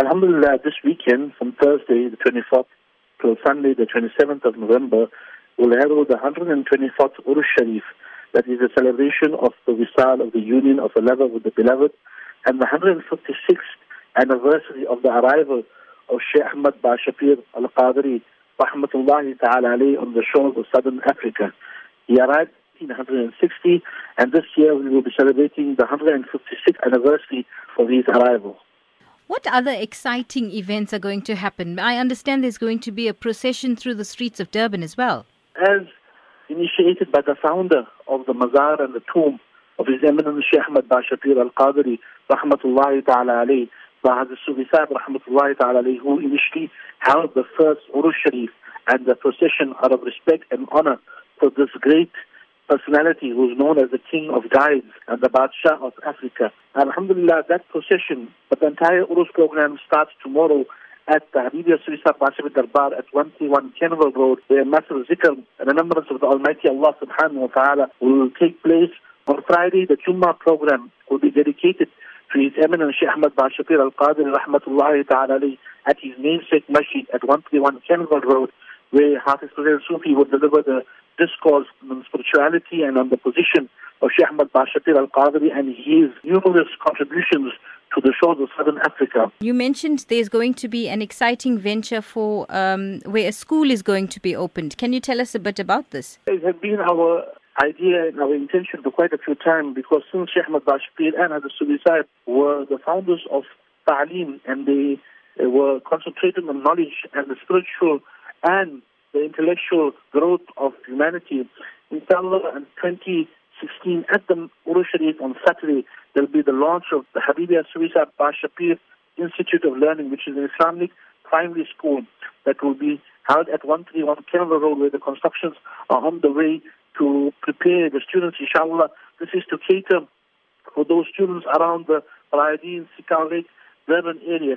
Alhamdulillah, this weekend, from Thursday the 24th till Sunday the 27th of November, we'll herald the 124th Urush Sharif. That is a celebration of the Wisal, of the union of a lover with the beloved, and the 156th anniversary of the arrival of Sheikh Ahmad Badsha Peer Al-Qadri, rahmatullahi ta'ala alayhi, on the shores of southern Africa. He arrived 1960, and this year we will be celebrating the 156th anniversary of his arrival. What other exciting events are going to happen? I understand there's going to be a procession through the streets of Durban as well. As initiated by the founder of the Mazar and the tomb of His Eminence Sheikh Ahmad Badsha Peer Al Qadri, Rahmatullahi Ta'ala alayhi, Sahib, Rahmatullahi Ta'ala who initially held the first Urus Sharif and the procession out of respect and honor for this great personality who's known as the king of guides and the Badshah of Africa. Alhamdulillah, that procession, but the entire Urus program starts tomorrow at the Habibiya Soofie-Saheb Bashir Darbar at 131 Kenville Road, where massive zikr and remembrance of the Almighty Allah subhanahu wa ta'ala will take place. On Friday, the Jummah program will be dedicated to His Eminence Sheikh Ahmad Bashir Al-Qadri rahmatullahi ta'ala at his namesake masjid at 131 Kenville Road, where Hafiz President Soofie will deliver the discourse on spirituality and on the position of Sheikh Ahmad Badsha Peer Al-Qadri and his numerous contributions to the shores of southern Africa. You mentioned there's going to be an exciting venture for um, where a school is going to be opened. Can you tell us a bit about this? It has been our idea and our intention for quite a few times because since Sheikh Ahmad Badsha Peer and Hazrat Soofie were the founders of Ta'aleem and they were concentrating on knowledge and the spiritual and the intellectual growth of humanity. Inshallah, in 2016, at the Urus Sharif on Saturday, there will be the launch of the Habibiya Soofie-Saheb Bashapir Institute of Learning, which is an Islamic primary school that will be held at 131 Kenville Road, where the constructions are on the way to prepare the students, inshallah. This is to cater for those students around the Rayadeen, Sea Cow Lake, Durban area.